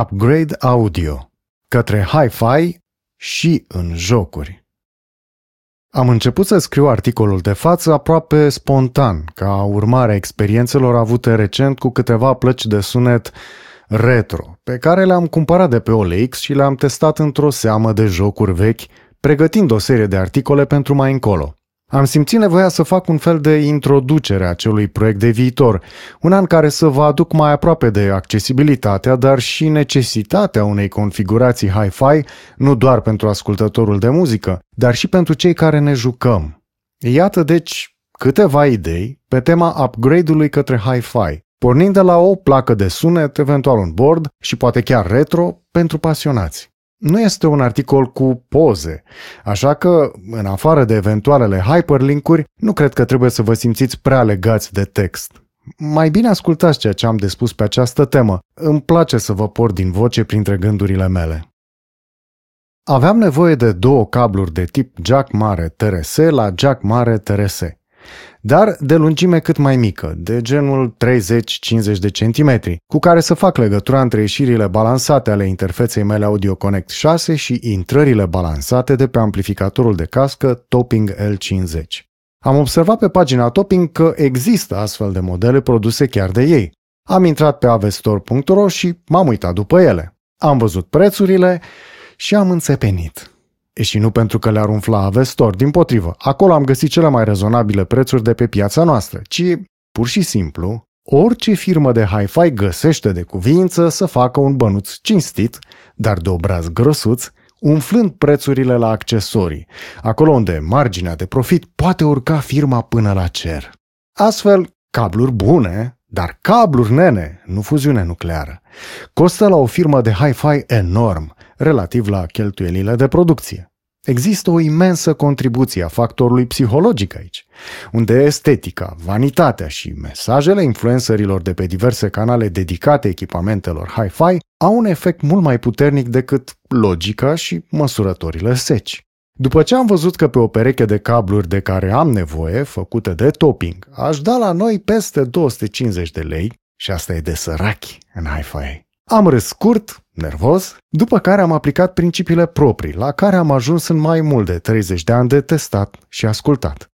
Upgrade Audio către Hi-Fi și în jocuri. Am început să scriu articolul de față aproape spontan, ca urmare a experiențelor avute recent cu câteva plăci de sunet retro, pe care le-am cumpărat de pe OLX și le-am testat într-o seamă de jocuri vechi, pregătind o serie de articole pentru mai încolo. Am simțit nevoia să fac un fel de introducere a acelui proiect de viitor, un an care să vă aduc mai aproape de accesibilitatea, dar și necesitatea unei configurații hi-fi, nu doar pentru ascultătorul de muzică, dar și pentru cei care ne jucăm. Iată deci câteva idei pe tema upgrade-ului către hi-fi, pornind de la o placă de sunet, eventual un board și poate chiar retro pentru pasionați. Nu este un articol cu poze, așa că, în afară de eventualele hyperlinkuri, nu cred că trebuie să vă simțiți prea legați de text. Mai bine ascultați ceea ce am de spus pe această temă. Îmi place să vă port din voce printre gândurile mele. Aveam nevoie de două cabluri de tip jack mare TRS la jack mare TRS dar de lungime cât mai mică, de genul 30-50 de centimetri, cu care să fac legătura între ieșirile balansate ale interfeței mele Audio Connect 6 și intrările balansate de pe amplificatorul de cască Topping L50. Am observat pe pagina Topping că există astfel de modele produse chiar de ei. Am intrat pe avestor.ro și m-am uitat după ele. Am văzut prețurile și am înțepenit. E și nu pentru că le-ar umfla Avestor, din potrivă. Acolo am găsit cele mai rezonabile prețuri de pe piața noastră, ci, pur și simplu, orice firmă de hi-fi găsește de cuvință să facă un bănuț cinstit, dar de obraz grăsuț, umflând prețurile la accesorii, acolo unde marginea de profit poate urca firma până la cer. Astfel, cabluri bune, dar cabluri nene, nu fuziune nucleară, costă la o firmă de hi-fi enorm, relativ la cheltuielile de producție. Există o imensă contribuție a factorului psihologic aici, unde estetica, vanitatea și mesajele influencerilor de pe diverse canale dedicate echipamentelor hi-fi au un efect mult mai puternic decât logica și măsurătorile seci. După ce am văzut că pe o pereche de cabluri de care am nevoie, făcute de topping, aș da la noi peste 250 de lei, și asta e de sărachi în hi-fi. Am râs scurt, nervos, după care am aplicat principiile proprii, la care am ajuns în mai mult de 30 de ani de testat și ascultat.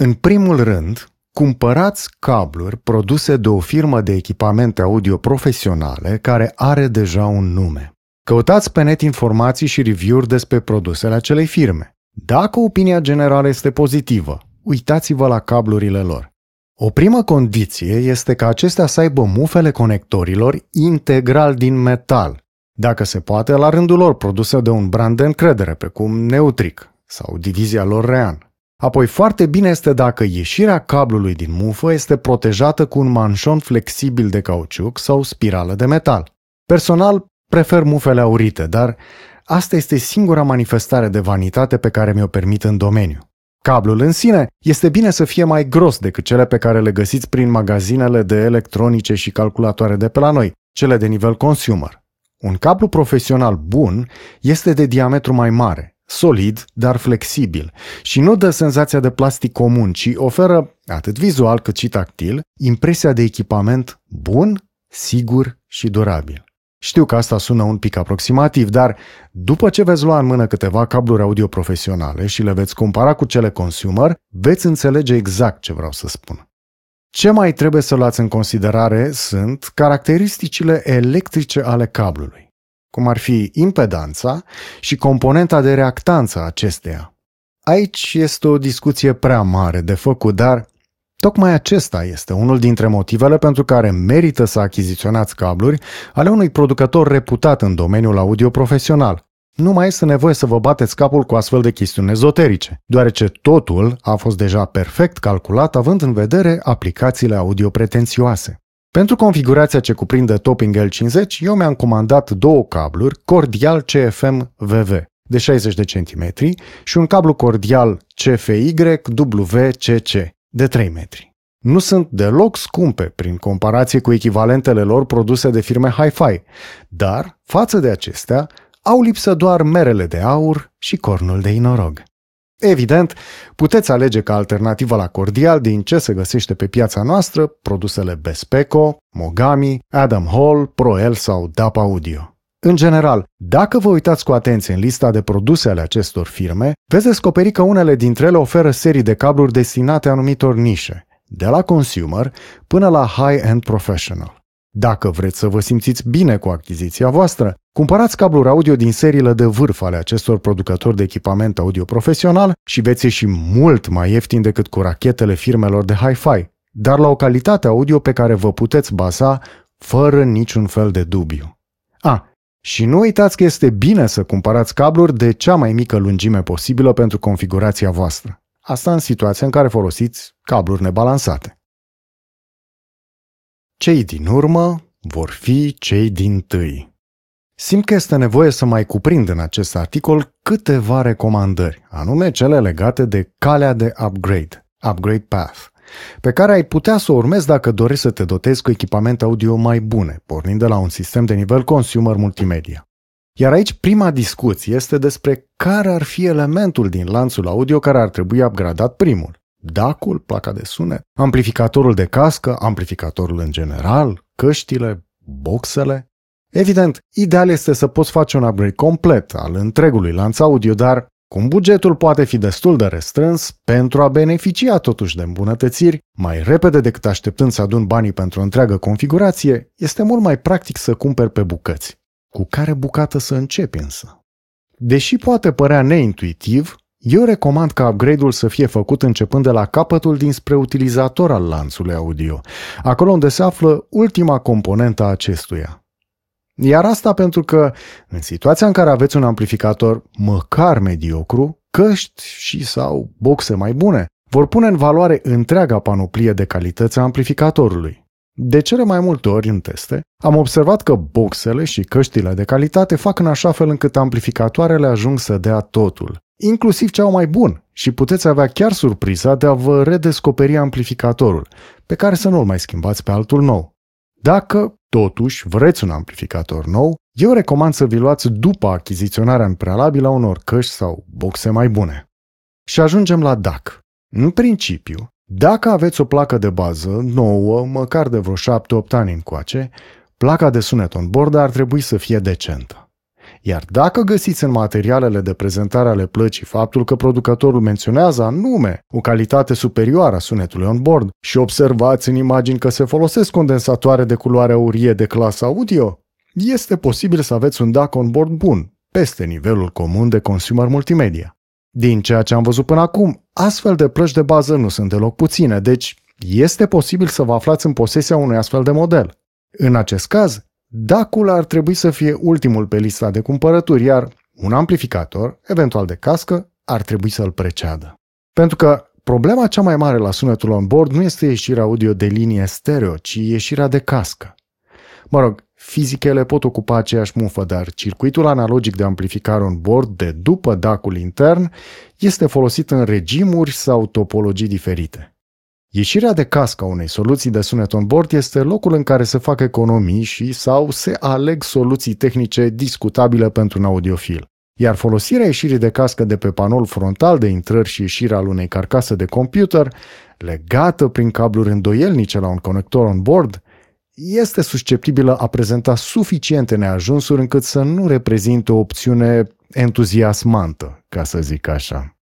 În primul rând, cumpărați cabluri produse de o firmă de echipamente audio profesionale care are deja un nume. Căutați pe net informații și review-uri despre produsele acelei firme. Dacă opinia generală este pozitivă, uitați-vă la cablurile lor. O primă condiție este ca acestea să aibă mufele conectorilor integral din metal, dacă se poate, la rândul lor produse de un brand de încredere, precum Neutric sau divizia lor Rean. Apoi foarte bine este dacă ieșirea cablului din mufă este protejată cu un manșon flexibil de cauciuc sau spirală de metal. Personal, prefer mufele aurite, dar asta este singura manifestare de vanitate pe care mi-o permit în domeniu. Cablul în sine este bine să fie mai gros decât cele pe care le găsiți prin magazinele de electronice și calculatoare de pe la noi, cele de nivel consumer. Un cablu profesional bun este de diametru mai mare, solid, dar flexibil și nu dă senzația de plastic comun, ci oferă, atât vizual cât și tactil, impresia de echipament bun, sigur și durabil. Știu că asta sună un pic aproximativ, dar după ce veți lua în mână câteva cabluri audio profesionale și le veți compara cu cele consumer, veți înțelege exact ce vreau să spun. Ce mai trebuie să luați în considerare sunt caracteristicile electrice ale cablului, cum ar fi impedanța și componenta de reactanță a acesteia. Aici este o discuție prea mare de făcut, dar Tocmai acesta este unul dintre motivele pentru care merită să achiziționați cabluri ale unui producător reputat în domeniul audio profesional. Nu mai este nevoie să vă bateți capul cu astfel de chestiuni ezoterice, deoarece totul a fost deja perfect calculat având în vedere aplicațiile audio pretențioase. Pentru configurația ce cuprinde Topping L50, eu mi-am comandat două cabluri Cordial CFM VV de 60 de cm și un cablu Cordial CFY WCC de 3 metri. Nu sunt deloc scumpe prin comparație cu echivalentele lor produse de firme hi-fi, dar, față de acestea, au lipsă doar merele de aur și cornul de inorog. Evident, puteți alege ca alternativă la Cordial din ce se găsește pe piața noastră produsele Bespeco, Mogami, Adam Hall, ProL sau DAP Audio. În general, dacă vă uitați cu atenție în lista de produse ale acestor firme, veți descoperi că unele dintre ele oferă serii de cabluri destinate anumitor nișe, de la consumer până la high-end professional. Dacă vreți să vă simțiți bine cu achiziția voastră, cumpărați cabluri audio din seriile de vârf ale acestor producători de echipament audio profesional și veți ieși mult mai ieftin decât cu rachetele firmelor de hi-fi, dar la o calitate audio pe care vă puteți baza fără niciun fel de dubiu. A, și nu uitați că este bine să cumpărați cabluri de cea mai mică lungime posibilă pentru configurația voastră. Asta în situația în care folosiți cabluri nebalansate. Cei din urmă vor fi cei din tâi. Simt că este nevoie să mai cuprind în acest articol câteva recomandări, anume cele legate de calea de upgrade, upgrade path, pe care ai putea să o urmezi dacă dorești să te dotezi cu echipamente audio mai bune, pornind de la un sistem de nivel consumer multimedia. Iar aici prima discuție este despre care ar fi elementul din lanțul audio care ar trebui upgradat primul. DAC-ul, placa de sunet, amplificatorul de cască, amplificatorul în general, căștile, boxele. Evident, ideal este să poți face un upgrade complet al întregului lanț audio, dar cum bugetul poate fi destul de restrâns, pentru a beneficia totuși de îmbunătățiri, mai repede decât așteptând să adun banii pentru o întreagă configurație, este mult mai practic să cumperi pe bucăți. Cu care bucată să începi însă? Deși poate părea neintuitiv, eu recomand ca upgrade-ul să fie făcut începând de la capătul dinspre utilizator al lanțului audio, acolo unde se află ultima componentă a acestuia. Iar asta pentru că, în situația în care aveți un amplificator măcar mediocru, căști și sau boxe mai bune vor pune în valoare întreaga panoplie de calități a amplificatorului. De cele mai multe ori în teste, am observat că boxele și căștile de calitate fac în așa fel încât amplificatoarele ajung să dea totul, inclusiv cea mai bun, și puteți avea chiar surpriza de a vă redescoperi amplificatorul, pe care să nu-l mai schimbați pe altul nou. Dacă, totuși, vreți un amplificator nou, eu recomand să vi luați după achiziționarea în prealabil a unor căști sau boxe mai bune. Și ajungem la DAC. În principiu, dacă aveți o placă de bază nouă, măcar de vreo 7-8 ani încoace, placa de sunet on board ar trebui să fie decentă. Iar dacă găsiți în materialele de prezentare ale plăcii faptul că producătorul menționează anume o calitate superioară a sunetului on board și observați în imagini că se folosesc condensatoare de culoare aurie de clasă audio, este posibil să aveți un DAC on board bun, peste nivelul comun de consumer multimedia. Din ceea ce am văzut până acum, astfel de plăci de bază nu sunt deloc puține, deci este posibil să vă aflați în posesia unui astfel de model. În acest caz, DAC-ul ar trebui să fie ultimul pe lista de cumpărături, iar un amplificator, eventual de cască, ar trebui să-l preceadă. Pentru că problema cea mai mare la sunetul on board nu este ieșirea audio de linie stereo, ci ieșirea de cască. Mă rog, fizicele pot ocupa aceeași mufă, dar circuitul analogic de amplificare on board de după DAC-ul intern este folosit în regimuri sau topologii diferite. Ieșirea de cască a unei soluții de sunet on board este locul în care se fac economii și sau se aleg soluții tehnice discutabile pentru un audiofil. Iar folosirea ieșirii de cască de pe panoul frontal de intrări și ieșire al unei carcase de computer, legată prin cabluri îndoielnice la un conector on board, este susceptibilă a prezenta suficiente neajunsuri încât să nu reprezinte o opțiune entuziasmantă, ca să zic așa.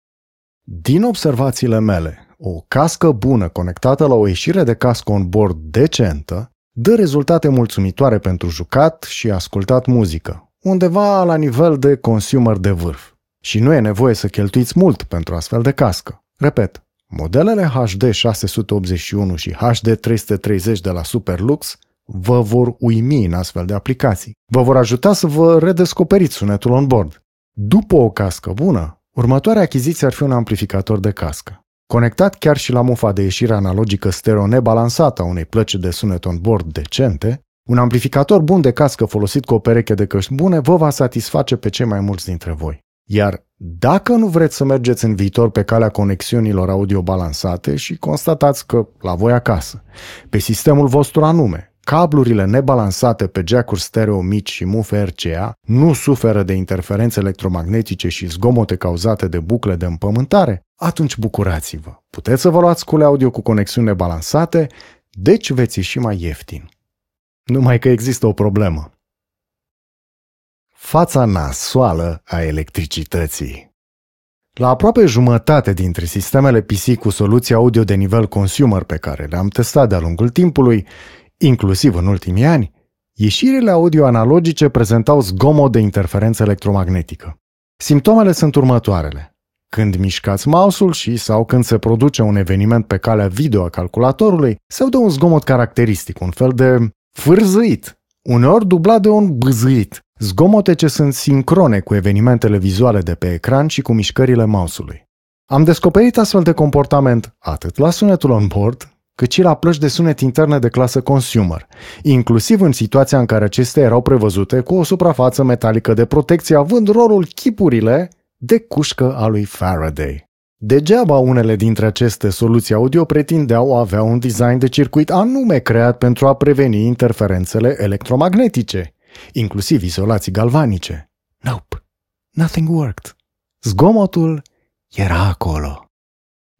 Din observațiile mele, o cască bună conectată la o ieșire de cască on board decentă dă rezultate mulțumitoare pentru jucat și ascultat muzică, undeva la nivel de consumer de vârf. Și nu e nevoie să cheltuiți mult pentru astfel de cască. Repet, modelele HD 681 și HD 330 de la Superlux vă vor uimi în astfel de aplicații. Vă vor ajuta să vă redescoperiți sunetul on board. După o cască bună, următoarea achiziție ar fi un amplificator de cască. Conectat chiar și la mufa de ieșire analogică stereo nebalansată a unei plăci de sunet on board decente, un amplificator bun de cască folosit cu o pereche de căști bune vă va satisface pe cei mai mulți dintre voi. Iar dacă nu vreți să mergeți în viitor pe calea conexiunilor audio balansate și constatați că la voi acasă, pe sistemul vostru anume, cablurile nebalansate pe jack-uri stereo mici și mufe RCA nu suferă de interferențe electromagnetice și zgomote cauzate de bucle de împământare, atunci bucurați-vă. Puteți să vă luați cule audio cu conexiune balansate, deci veți ieși mai ieftin. Numai că există o problemă. fața nasoală a electricității. La aproape jumătate dintre sistemele PC cu soluții audio de nivel consumer pe care le-am testat de-a lungul timpului, inclusiv în ultimii ani, ieșirile audio analogice prezentau zgomot de interferență electromagnetică. Simptomele sunt următoarele. Când mișcați mouse-ul și sau când se produce un eveniment pe calea video a calculatorului, se aude un zgomot caracteristic, un fel de fârzăit, uneori dublat de un bâzâit, zgomote ce sunt sincrone cu evenimentele vizuale de pe ecran și cu mișcările mouse-ului. Am descoperit astfel de comportament atât la sunetul on-board, cât și la plăci de sunet interne de clasă consumer, inclusiv în situația în care acestea erau prevăzute cu o suprafață metalică de protecție având rolul chipurile de cușcă a lui Faraday. Degeaba unele dintre aceste soluții audio pretindeau avea un design de circuit anume creat pentru a preveni interferențele electromagnetice, inclusiv izolații galvanice. Nope, nothing worked. Zgomotul era acolo.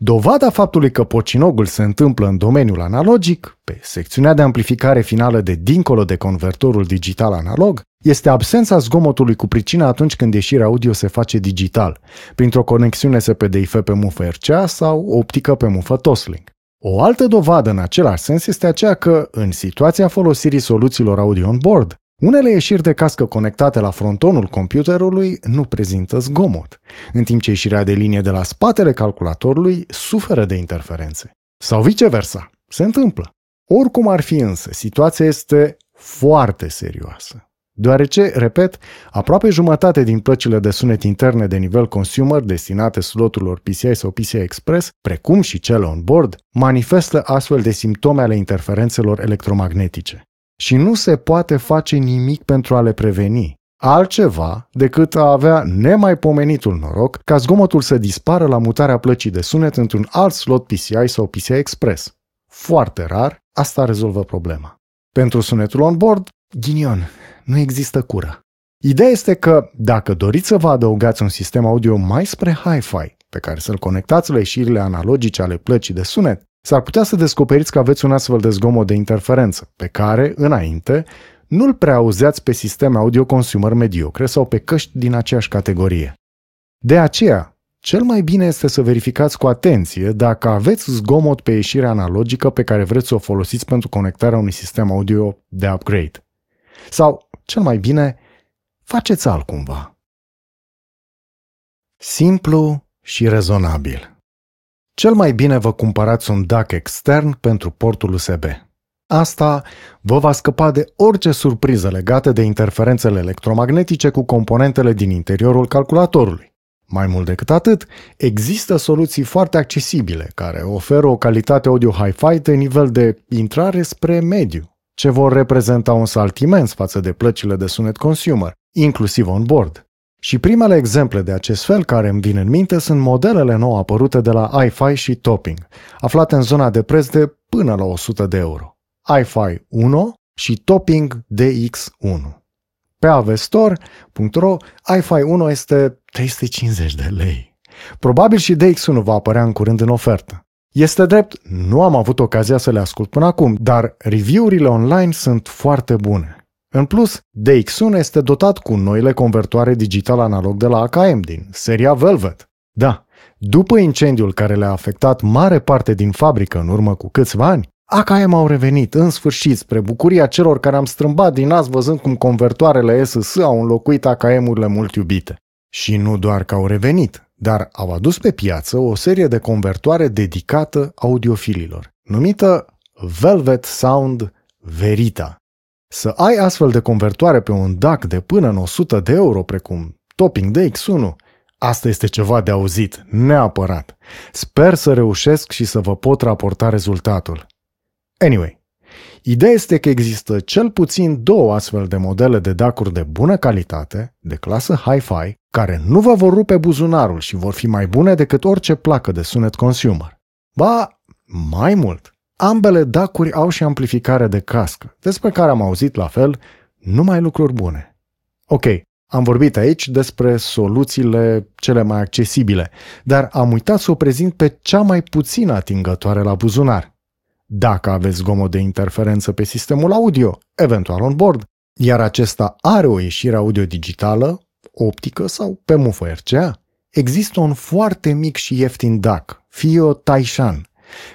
Dovada faptului că pocinogul se întâmplă în domeniul analogic, pe secțiunea de amplificare finală de dincolo de convertorul digital analog, este absența zgomotului cu pricina atunci când ieșirea audio se face digital, printr-o conexiune SPDIF pe mufă RCA sau optică pe mufă Toslink. O altă dovadă în același sens este aceea că, în situația folosirii soluțiilor audio on board, unele ieșiri de cască conectate la frontonul computerului nu prezintă zgomot, în timp ce ieșirea de linie de la spatele calculatorului suferă de interferențe. Sau viceversa, se întâmplă. Oricum ar fi însă, situația este foarte serioasă deoarece, repet, aproape jumătate din plăcile de sunet interne de nivel consumer destinate sloturilor PCI sau PCI Express, precum și cele on board, manifestă astfel de simptome ale interferențelor electromagnetice. Și nu se poate face nimic pentru a le preveni, altceva decât a avea nemaipomenitul noroc ca zgomotul să dispară la mutarea plăcii de sunet într-un alt slot PCI sau PCI Express. Foarte rar, asta rezolvă problema. Pentru sunetul on board, ghinion, nu există cură. Ideea este că dacă doriți să vă adăugați un sistem audio mai spre hi-fi, pe care să-l conectați la ieșirile analogice ale plăcii de sunet, s-ar putea să descoperiți că aveți un astfel de zgomot de interferență, pe care, înainte, nu-l prea auzeați pe sisteme audio consumer mediocre sau pe căști din aceeași categorie. De aceea, cel mai bine este să verificați cu atenție dacă aveți zgomot pe ieșirea analogică pe care vreți să o folosiți pentru conectarea unui sistem audio de upgrade. Sau cel mai bine, faceți altcumva. Simplu și rezonabil. Cel mai bine vă cumpărați un DAC extern pentru portul USB. Asta vă va scăpa de orice surpriză legată de interferențele electromagnetice cu componentele din interiorul calculatorului. Mai mult decât atât, există soluții foarte accesibile care oferă o calitate audio hi-fi de nivel de intrare spre mediu ce vor reprezenta un salt imens față de plăcile de sunet consumer, inclusiv on board. Și primele exemple de acest fel care îmi vin în minte sunt modelele nou apărute de la iFi și Topping, aflate în zona de preț de până la 100 de euro. iFi 1 și Topping DX1. Pe avestor.ro, iFi 1 este 350 de lei. Probabil și DX1 va apărea în curând în ofertă. Este drept, nu am avut ocazia să le ascult până acum, dar review-urile online sunt foarte bune. În plus, DX1 este dotat cu noile convertoare digital analog de la AKM din seria Velvet. Da, după incendiul care le-a afectat mare parte din fabrică în urmă cu câțiva ani, AKM au revenit în sfârșit spre bucuria celor care am strâmbat din nas văzând cum convertoarele SS au înlocuit AKM-urile mult iubite. Și nu doar că au revenit, dar au adus pe piață o serie de convertoare dedicată audiofililor, numită Velvet Sound Verita. Să ai astfel de convertoare pe un DAC de până în 100 de euro, precum Topping DX1, asta este ceva de auzit, neapărat. Sper să reușesc și să vă pot raporta rezultatul. Anyway, Ideea este că există cel puțin două astfel de modele de dacuri de bună calitate, de clasă hi-fi, care nu vă vor rupe buzunarul și vor fi mai bune decât orice placă de sunet consumer. Ba, mai mult, ambele dacuri au și amplificare de cască, despre care am auzit la fel numai lucruri bune. Ok, am vorbit aici despre soluțiile cele mai accesibile, dar am uitat să o prezint pe cea mai puțin atingătoare la buzunar, dacă aveți zgomot de interferență pe sistemul audio, eventual on board, iar acesta are o ieșire audio digitală, optică sau pe mufă RCA, există un foarte mic și ieftin DAC, Fio Taishan,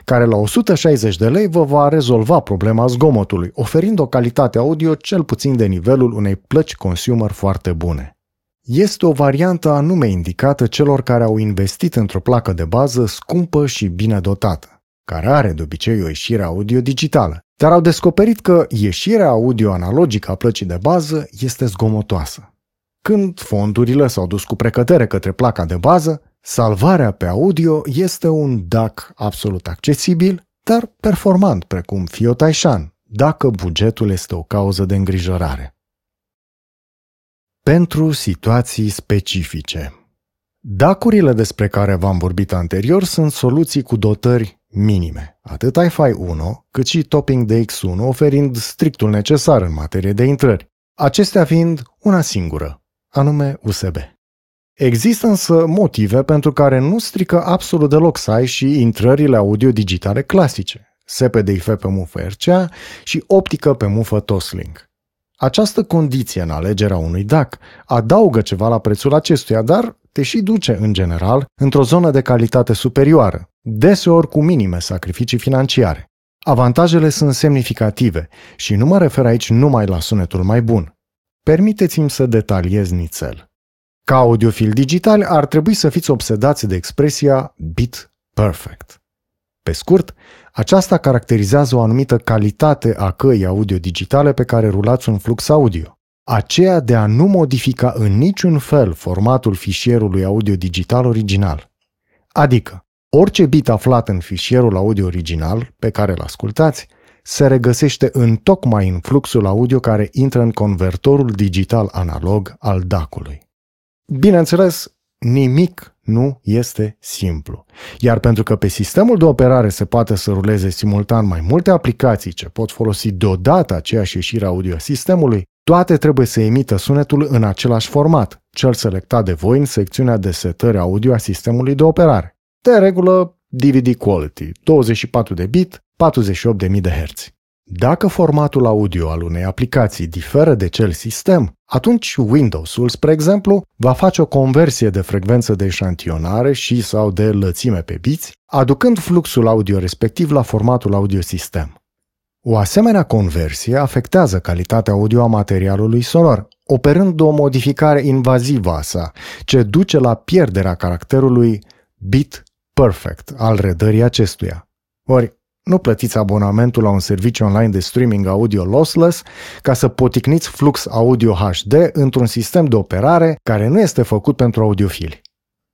care la 160 de lei vă va rezolva problema zgomotului, oferind o calitate audio cel puțin de nivelul unei plăci consumer foarte bune. Este o variantă anume indicată celor care au investit într-o placă de bază scumpă și bine dotată, care are de obicei o ieșire audio digitală, dar au descoperit că ieșirea audio analogică a plăcii de bază este zgomotoasă. Când fondurile s-au dus cu precădere către placa de bază, salvarea pe audio este un DAC absolut accesibil, dar performant, precum Fio Taishan, dacă bugetul este o cauză de îngrijorare. Pentru situații specifice Dacurile despre care v-am vorbit anterior sunt soluții cu dotări minime, atât iFi 1 cât și Topping DX1 oferind strictul necesar în materie de intrări, acestea fiind una singură, anume USB. Există însă motive pentru care nu strică absolut deloc să ai și intrările audio digitale clasice, SPDIF pe mufă RCA și optică pe mufă Toslink. Această condiție în alegerea unui DAC adaugă ceva la prețul acestuia, dar te și duce, în general, într-o zonă de calitate superioară, deseori cu minime sacrificii financiare. Avantajele sunt semnificative și nu mă refer aici numai la sunetul mai bun. Permiteți-mi să detaliez nițel. Ca audiofil digital ar trebui să fiți obsedați de expresia bit perfect. Pe scurt, aceasta caracterizează o anumită calitate a căii audio digitale pe care rulați un flux audio, aceea de a nu modifica în niciun fel formatul fișierului audio digital original. Adică, orice bit aflat în fișierul audio original pe care îl ascultați se regăsește în tocmai în fluxul audio care intră în convertorul digital analog al DAC-ului. Bineînțeles, nimic nu este simplu. Iar pentru că pe sistemul de operare se poate să ruleze simultan mai multe aplicații ce pot folosi deodată aceeași ieșire audio a sistemului, toate trebuie să emită sunetul în același format, cel selectat de voi în secțiunea de setări audio a sistemului de operare. De regulă, DVD Quality, 24 de bit, 48.000 de Hz. Dacă formatul audio al unei aplicații diferă de cel sistem, atunci Windows-ul, spre exemplu, va face o conversie de frecvență de eșantionare și sau de lățime pe biți, aducând fluxul audio respectiv la formatul audio sistem. O asemenea conversie afectează calitatea audio a materialului sonor, operând o modificare invazivă a sa, ce duce la pierderea caracterului bit perfect al redării acestuia. Ori, nu plătiți abonamentul la un serviciu online de streaming audio lossless ca să poticniți flux audio HD într-un sistem de operare care nu este făcut pentru audiofili.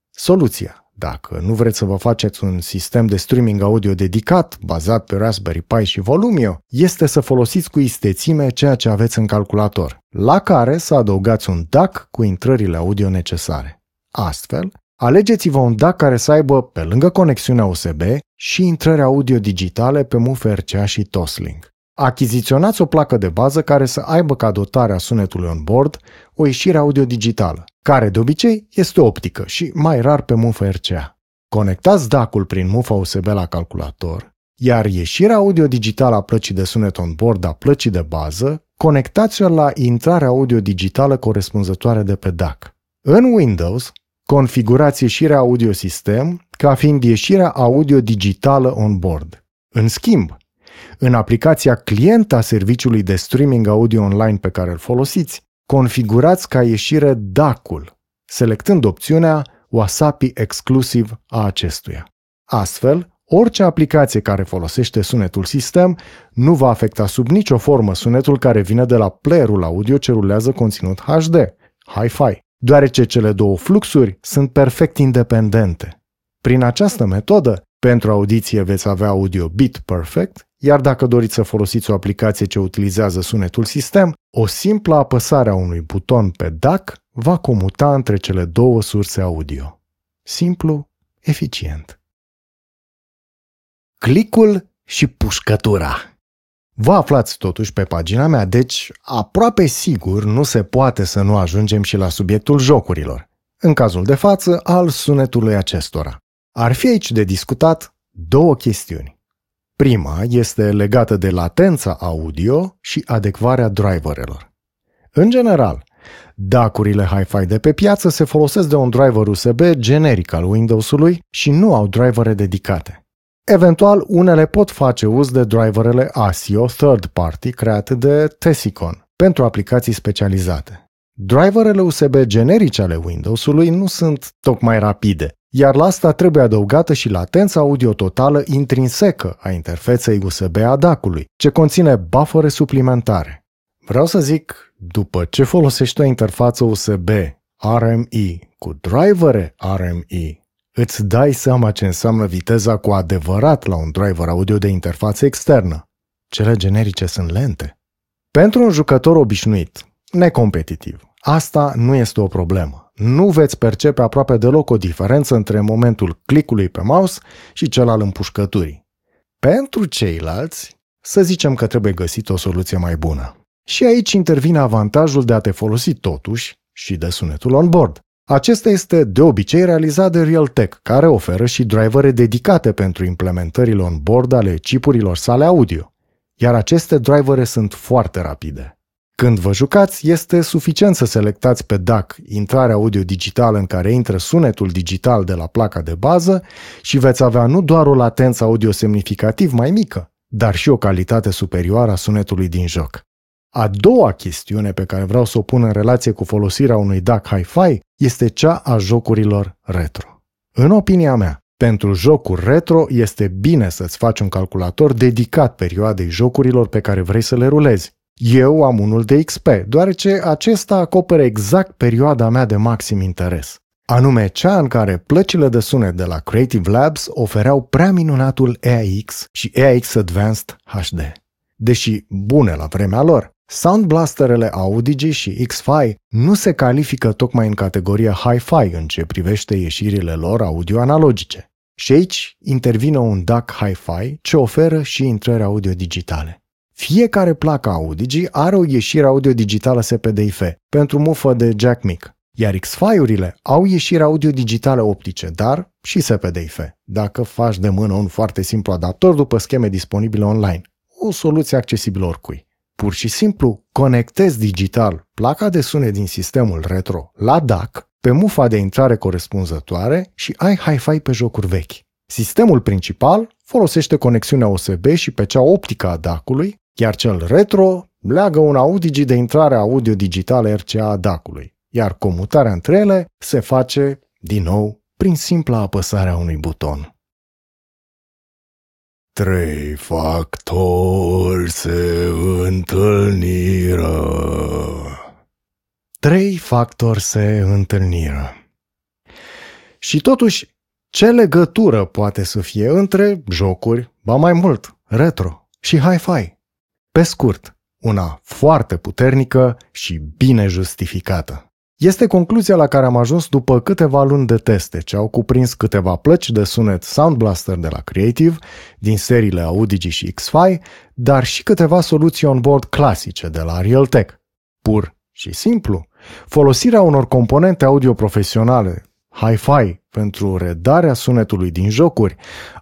Soluția dacă nu vreți să vă faceți un sistem de streaming audio dedicat, bazat pe Raspberry Pi și Volumio, este să folosiți cu istețime ceea ce aveți în calculator, la care să adăugați un DAC cu intrările audio necesare. Astfel, alegeți-vă un DAC care să aibă, pe lângă conexiunea USB, și intrări audio digitale pe MUF RCA și Toslink. Achiziționați o placă de bază care să aibă ca dotare a sunetului on board o ieșire audio digitală, care de obicei este optică și mai rar pe mufă RCA. Conectați DAC-ul prin mufa USB la calculator, iar ieșirea audio digitală a plăcii de sunet on board a plăcii de bază, conectați-o la intrarea audio digitală corespunzătoare de pe DAC. În Windows, configurați ieșirea audio sistem ca fiind ieșirea audio digitală on board. În schimb, în aplicația client a serviciului de streaming audio online pe care îl folosiți, configurați ca ieșire DAC-ul, selectând opțiunea Wasapi exclusiv a acestuia. Astfel, orice aplicație care folosește sunetul sistem nu va afecta sub nicio formă sunetul care vine de la playerul audio ce rulează conținut HD, Hi-Fi, deoarece cele două fluxuri sunt perfect independente. Prin această metodă, pentru audiție veți avea audio bit perfect, iar dacă doriți să folosiți o aplicație ce utilizează sunetul sistem, o simplă apăsare a unui buton pe DAC va comuta între cele două surse audio. Simplu, eficient. Clicul și pușcătura Vă aflați totuși pe pagina mea, deci aproape sigur nu se poate să nu ajungem și la subiectul jocurilor, în cazul de față al sunetului acestora. Ar fi aici de discutat două chestiuni. Prima este legată de latența audio și adecvarea driverelor. În general, DAC-urile Hi-Fi de pe piață se folosesc de un driver USB generic al Windows-ului și nu au drivere dedicate. Eventual, unele pot face uz de driverele ASIO third party create de Tesicon pentru aplicații specializate. Driverele USB generice ale Windows-ului nu sunt tocmai rapide, iar la asta trebuie adăugată și latența audio totală intrinsecă a interfeței USB a DAC-ului, ce conține buffere suplimentare. Vreau să zic, după ce folosești o interfață USB RMI cu drivere RMI, îți dai seama ce înseamnă viteza cu adevărat la un driver audio de interfață externă. Cele generice sunt lente. Pentru un jucător obișnuit, necompetitiv, asta nu este o problemă. Nu veți percepe aproape deloc o diferență între momentul clicului pe mouse și cel al împușcăturii. Pentru ceilalți, să zicem că trebuie găsit o soluție mai bună. Și aici intervine avantajul de a te folosi totuși și de sunetul on-board. Acesta este de obicei realizat de Realtek, care oferă și drivere dedicate pentru implementările on-board ale chipurilor sale audio, iar aceste drivere sunt foarte rapide. Când vă jucați, este suficient să selectați pe DAC intrarea audio digitală în care intră sunetul digital de la placa de bază și veți avea nu doar o latență audio semnificativ mai mică, dar și o calitate superioară a sunetului din joc. A doua chestiune pe care vreau să o pun în relație cu folosirea unui DAC Hi-Fi este cea a jocurilor retro. În opinia mea, pentru jocuri retro este bine să-ți faci un calculator dedicat perioadei jocurilor pe care vrei să le rulezi. Eu am unul de XP, deoarece acesta acoperă exact perioada mea de maxim interes. Anume cea în care plăcile de sunet de la Creative Labs ofereau prea minunatul EAX și EAX Advanced HD. Deși bune la vremea lor, Sound Blasterele Audige și X-Fi nu se califică tocmai în categoria Hi-Fi în ce privește ieșirile lor audio-analogice. Și aici intervine un DAC Hi-Fi ce oferă și intrări audio digitale. Fiecare placă Audigi are o ieșire audio digitală SPDIF pentru mufă de jack mic, iar X-Fi-urile au ieșiri audio digitale optice, dar și SPDIF, dacă faci de mână un foarte simplu adaptor după scheme disponibile online. O soluție accesibilă oricui. Pur și simplu conectezi digital placa de sunet din sistemul retro la DAC pe mufa de intrare corespunzătoare și ai Hi-Fi pe jocuri vechi. Sistemul principal folosește conexiunea USB și pe cea optică a DAC-ului, iar cel retro leagă un Audigi de intrare audio digitală RCA a DAC-ului, iar comutarea între ele se face, din nou, prin simpla apăsare a unui buton. Trei factori se întâlniră. Trei factori se întâlniră. Și totuși, ce legătură poate să fie între jocuri, ba mai mult, retro și hi-fi? Pe scurt, una foarte puternică și bine justificată. Este concluzia la care am ajuns după câteva luni de teste, ce au cuprins câteva plăci de sunet Sound Blaster de la Creative, din seriile Audigi și X-Fi, dar și câteva soluții on-board clasice de la Realtek. Pur și simplu, folosirea unor componente audio profesionale, hi-fi, pentru redarea sunetului din jocuri,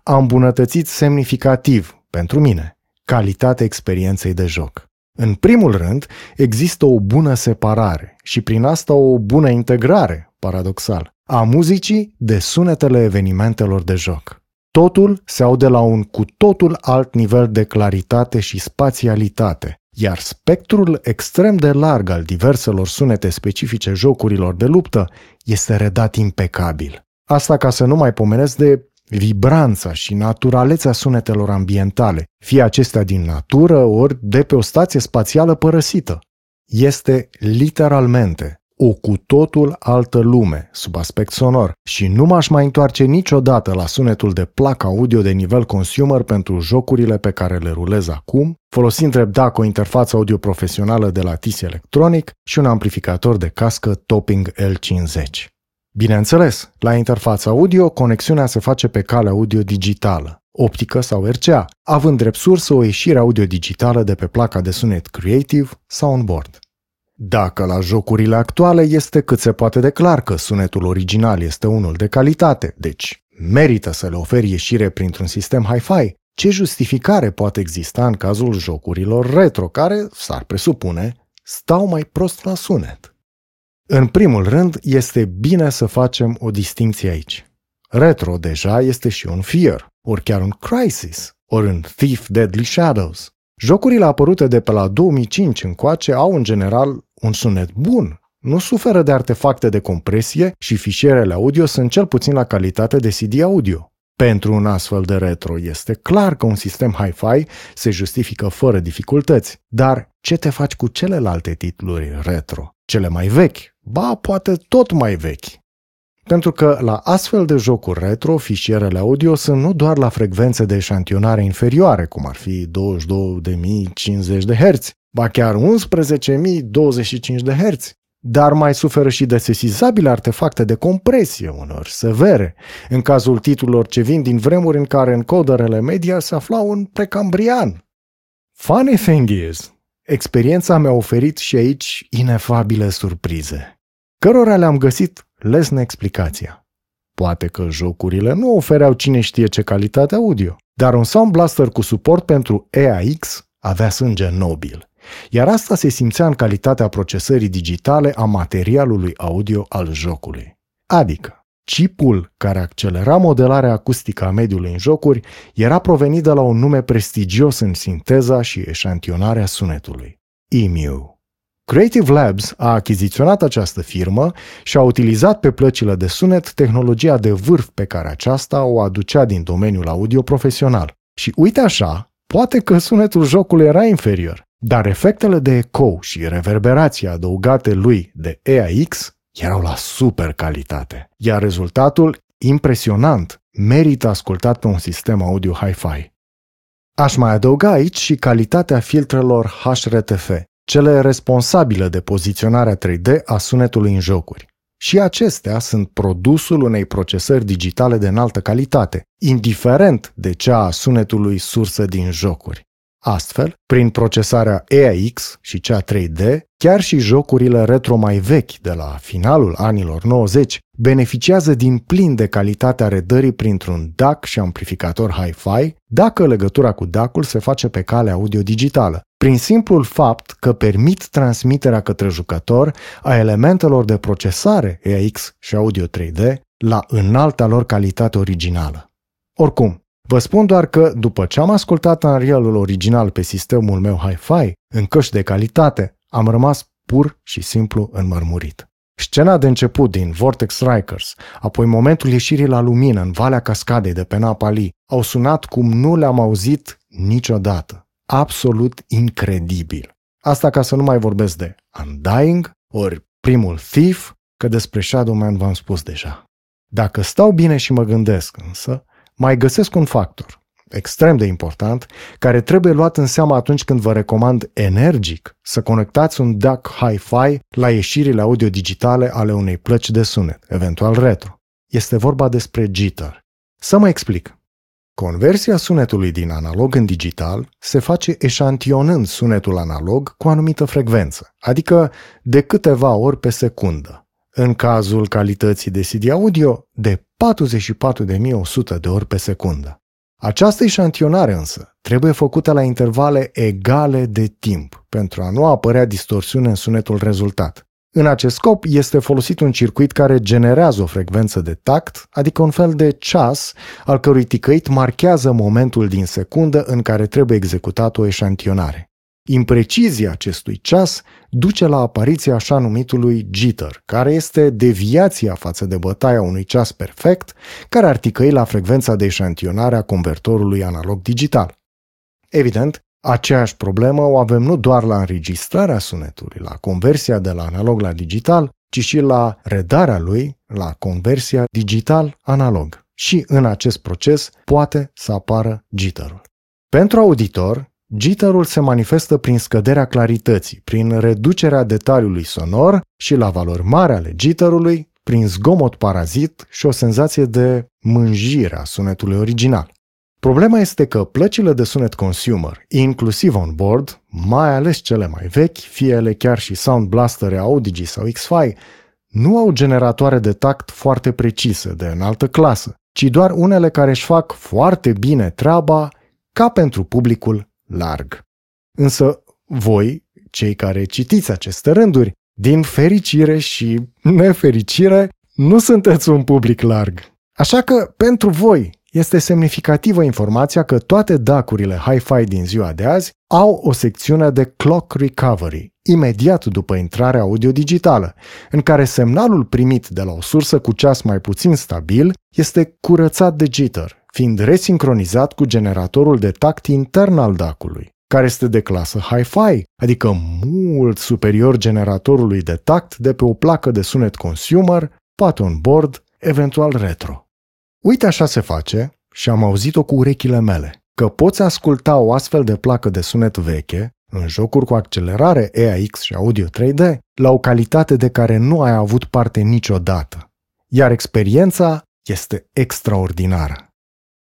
a îmbunătățit semnificativ, pentru mine, calitatea experienței de joc. În primul rând, există o bună separare și prin asta o bună integrare, paradoxal, a muzicii de sunetele evenimentelor de joc. Totul se aude la un cu totul alt nivel de claritate și spațialitate, iar spectrul extrem de larg al diverselor sunete specifice jocurilor de luptă este redat impecabil. Asta ca să nu mai pomenesc de vibranța și naturalețea sunetelor ambientale, fie acestea din natură ori de pe o stație spațială părăsită. Este literalmente o cu totul altă lume, sub aspect sonor, și nu m-aș mai întoarce niciodată la sunetul de placă audio de nivel consumer pentru jocurile pe care le rulez acum, folosind DAC o interfață audio profesională de la TIS Electronic și un amplificator de cască Topping L50. Bineînțeles, la interfața audio, conexiunea se face pe cale audio digitală, optică sau RCA, având drept sursă o ieșire audio digitală de pe placa de sunet Creative sau onboard. Dacă la jocurile actuale este cât se poate de clar că sunetul original este unul de calitate, deci merită să le oferi ieșire printr-un sistem hi-fi, ce justificare poate exista în cazul jocurilor retro, care, s-ar presupune, stau mai prost la sunet. În primul rând, este bine să facem o distinție aici. Retro deja este și un Fear, ori chiar un Crisis, ori un Thief Deadly Shadows. Jocurile apărute de pe la 2005 încoace au în general un sunet bun, nu suferă de artefacte de compresie și fișierele audio sunt cel puțin la calitate de CD audio. Pentru un astfel de retro este clar că un sistem hi-fi se justifică fără dificultăți, dar ce te faci cu celelalte titluri retro? Cele mai vechi? Ba, poate tot mai vechi. Pentru că la astfel de jocuri retro, fișierele audio sunt nu doar la frecvențe de eșantionare inferioare, cum ar fi 22.050 de Hz, ba chiar 11.025 de Hz, dar mai suferă și de sesizabile artefacte de compresie, unor severe, în cazul titlurilor ce vin din vremuri în care încoderele media se aflau în precambrian. Funny thing is, experiența mi-a oferit și aici inefabile surprize, cărora le-am găsit lesne explicația. Poate că jocurile nu ofereau cine știe ce calitate audio, dar un Sound Blaster cu suport pentru EAX avea sânge nobil iar asta se simțea în calitatea procesării digitale a materialului audio al jocului. Adică, chipul care accelera modelarea acustică a mediului în jocuri era provenit de la un nume prestigios în sinteza și eșantionarea sunetului, EMU. Creative Labs a achiziționat această firmă și a utilizat pe plăcile de sunet tehnologia de vârf pe care aceasta o aducea din domeniul audio profesional. Și uite așa, poate că sunetul jocului era inferior, dar efectele de eco și reverberația adăugate lui de EAX erau la super calitate, iar rezultatul, impresionant, merită ascultat pe un sistem audio hi-fi. Aș mai adăuga aici și calitatea filtrelor HRTF, cele responsabile de poziționarea 3D a sunetului în jocuri. Și acestea sunt produsul unei procesări digitale de înaltă calitate, indiferent de cea a sunetului sursă din jocuri. Astfel, prin procesarea EAX și cea 3D, chiar și jocurile retro mai vechi de la finalul anilor 90 beneficiază din plin de calitatea redării printr-un DAC și șamplificator hi-fi, dacă legătura cu DAC-ul se face pe cale audio-digitală, prin simplul fapt că permit transmiterea către jucător a elementelor de procesare EAX și audio 3D la înalta lor calitate originală. Oricum, Vă spun doar că, după ce am ascultat Unreal-ul original pe sistemul meu Hi-Fi, în căști de calitate, am rămas pur și simplu înmărmurit. Scena de început din Vortex Strikers, apoi momentul ieșirii la lumină în Valea Cascadei de pe Napali, au sunat cum nu le-am auzit niciodată. Absolut incredibil. Asta ca să nu mai vorbesc de Undying, ori primul Thief, că despre Shadowman v-am spus deja. Dacă stau bine și mă gândesc însă, mai găsesc un factor extrem de important, care trebuie luat în seamă atunci când vă recomand energic să conectați un DAC Hi-Fi la ieșirile audio digitale ale unei plăci de sunet, eventual retro. Este vorba despre jitter. Să mă explic. Conversia sunetului din analog în digital se face eșantionând sunetul analog cu o anumită frecvență, adică de câteva ori pe secundă. În cazul calității de CD audio, de 44.100 de ori pe secundă. Această eșantionare însă trebuie făcută la intervale egale de timp pentru a nu apărea distorsiune în sunetul rezultat. În acest scop este folosit un circuit care generează o frecvență de tact, adică un fel de ceas, al cărui ticăit marchează momentul din secundă în care trebuie executată o eșantionare. Imprecizia acestui ceas duce la apariția așa numitului jitter, care este deviația față de bătaia unui ceas perfect, care ar ticăi la frecvența de eșantionare a convertorului analog-digital. Evident, aceeași problemă o avem nu doar la înregistrarea sunetului, la conversia de la analog la digital, ci și la redarea lui, la conversia digital-analog. Și în acest proces poate să apară jitterul. Pentru auditor, Jitterul se manifestă prin scăderea clarității, prin reducerea detaliului sonor și la valori mari ale jitterului, prin zgomot parazit și o senzație de mânjire a sunetului original. Problema este că plăcile de sunet consumer, inclusiv on board, mai ales cele mai vechi, fie ele chiar și Sound Blaster Audigi sau X-Fi, nu au generatoare de tact foarte precise, de înaltă clasă, ci doar unele care își fac foarte bine treaba ca pentru publicul larg. Însă voi, cei care citiți aceste rânduri, din fericire și nefericire, nu sunteți un public larg. Așa că, pentru voi, este semnificativă informația că toate dacurile Hi-Fi din ziua de azi au o secțiune de clock recovery, imediat după intrarea audio digitală, în care semnalul primit de la o sursă cu ceas mai puțin stabil este curățat de jitter, fiind resincronizat cu generatorul de tact intern al dacului, care este de clasă Hi-Fi, adică mult superior generatorului de tact de pe o placă de sunet consumer, poate un board, eventual retro. Uite așa se face, și am auzit-o cu urechile mele, că poți asculta o astfel de placă de sunet veche, în jocuri cu accelerare EAX și audio 3D, la o calitate de care nu ai avut parte niciodată. Iar experiența este extraordinară.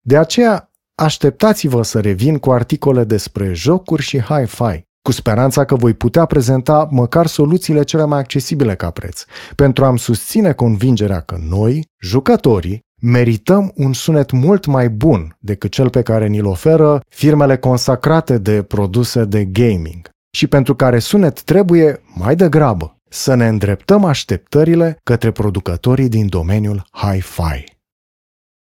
De aceea, așteptați-vă să revin cu articole despre jocuri și hi-fi, cu speranța că voi putea prezenta măcar soluțiile cele mai accesibile ca preț, pentru a-mi susține convingerea că noi, jucătorii, merităm un sunet mult mai bun decât cel pe care ni-l oferă firmele consacrate de produse de gaming și pentru care sunet trebuie mai degrabă să ne îndreptăm așteptările către producătorii din domeniul hi-fi.